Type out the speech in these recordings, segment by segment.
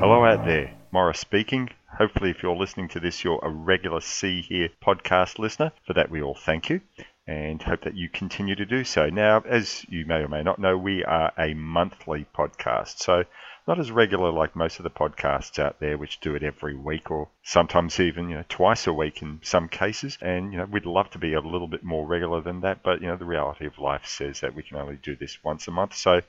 Hello out there, Morris speaking. Hopefully, if you're listening to this, you're a regular See Hear podcast listener. For that, we all thank you and hope that you continue to do so. Now, as you may or may not know, we are a monthly podcast, so not as regular like most of the podcasts out there, which do it every week or sometimes even you know twice a week in some cases. And you know we'd love to be a little bit more regular than that, but you know the reality of life says that we can only do this once a month. So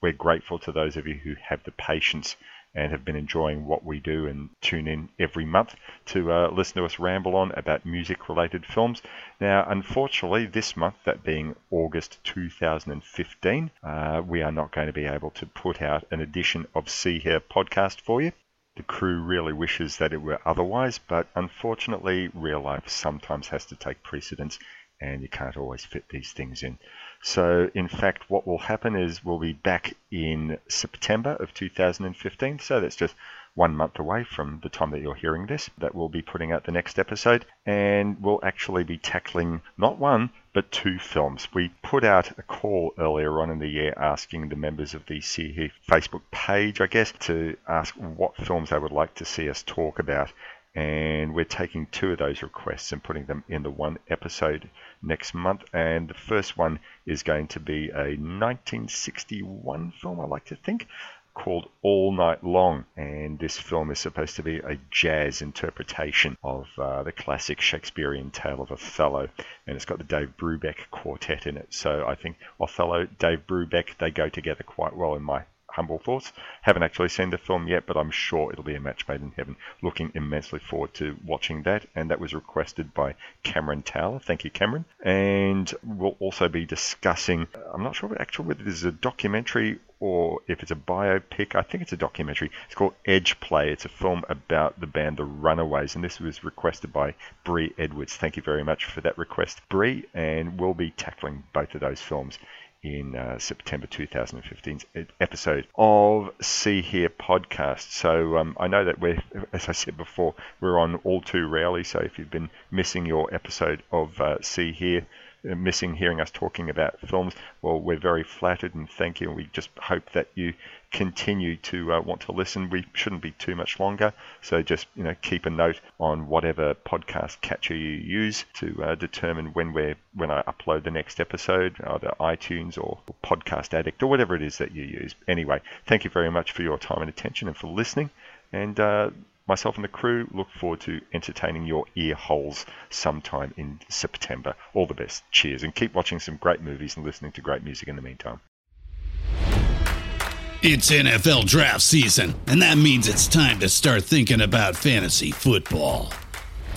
we're grateful to those of you who have the patience and have been enjoying what we do and tune in every month to uh, listen to us ramble on about music related films. Now, unfortunately, this month, that being August 2015, uh, we are not going to be able to put out an edition of See Hear podcast for you. The crew really wishes that it were otherwise, but unfortunately, real life sometimes has to take precedence and you can't always fit these things in. So, in fact, what will happen is we'll be back in September of 2015. So that's just one month away from the time that you're hearing this that we'll be putting out the next episode. And we'll actually be tackling not one, but two films. We put out a call earlier on in the year asking the members of the See Facebook page, I guess, to ask what films they would like to see us talk about and we're taking two of those requests and putting them in the one episode next month. And the first one is going to be a 1961 film, I like to think, called All Night Long. And this film is supposed to be a jazz interpretation of uh, the classic Shakespearean tale of Othello. And it's got the Dave Brubeck quartet in it. So I think Othello, Dave Brubeck, they go together quite well in my humble thoughts. Haven't actually seen the film yet, but I'm sure it'll be a match made in heaven. Looking immensely forward to watching that, and that was requested by Cameron Towler. Thank you, Cameron. And we'll also be discussing. I'm not sure actually whether this is a documentary or if it's a biopic. I think it's a documentary. It's called Edgeplay. It's a film about the band The Runaways, and this was requested by Bree Edwards. Thank you very much for that request, Bree. And we'll be tackling both of those films in uh, September 2015's episode of See Hear podcast. So um, I know that we're, as I said before, we're on all too rarely. So if you've been missing your episode of uh, See Hear, missing hearing us talking about films, well, we're very flattered and thank you. And we just hope that you continue to uh, want to listen. We shouldn't be too much longer, so just you know keep a note on whatever podcast catcher you use to uh, determine when we're when I upload the next episode, either iTunes or Podcast Addict or whatever it is that you use. Anyway, thank you very much for your time and attention and for listening. And uh, myself and the crew look forward to entertaining your ear holes sometime in September. All the best. Cheers. And keep watching some great movies and listening to great music in the meantime. It's NFL draft season, and that means it's time to start thinking about fantasy football.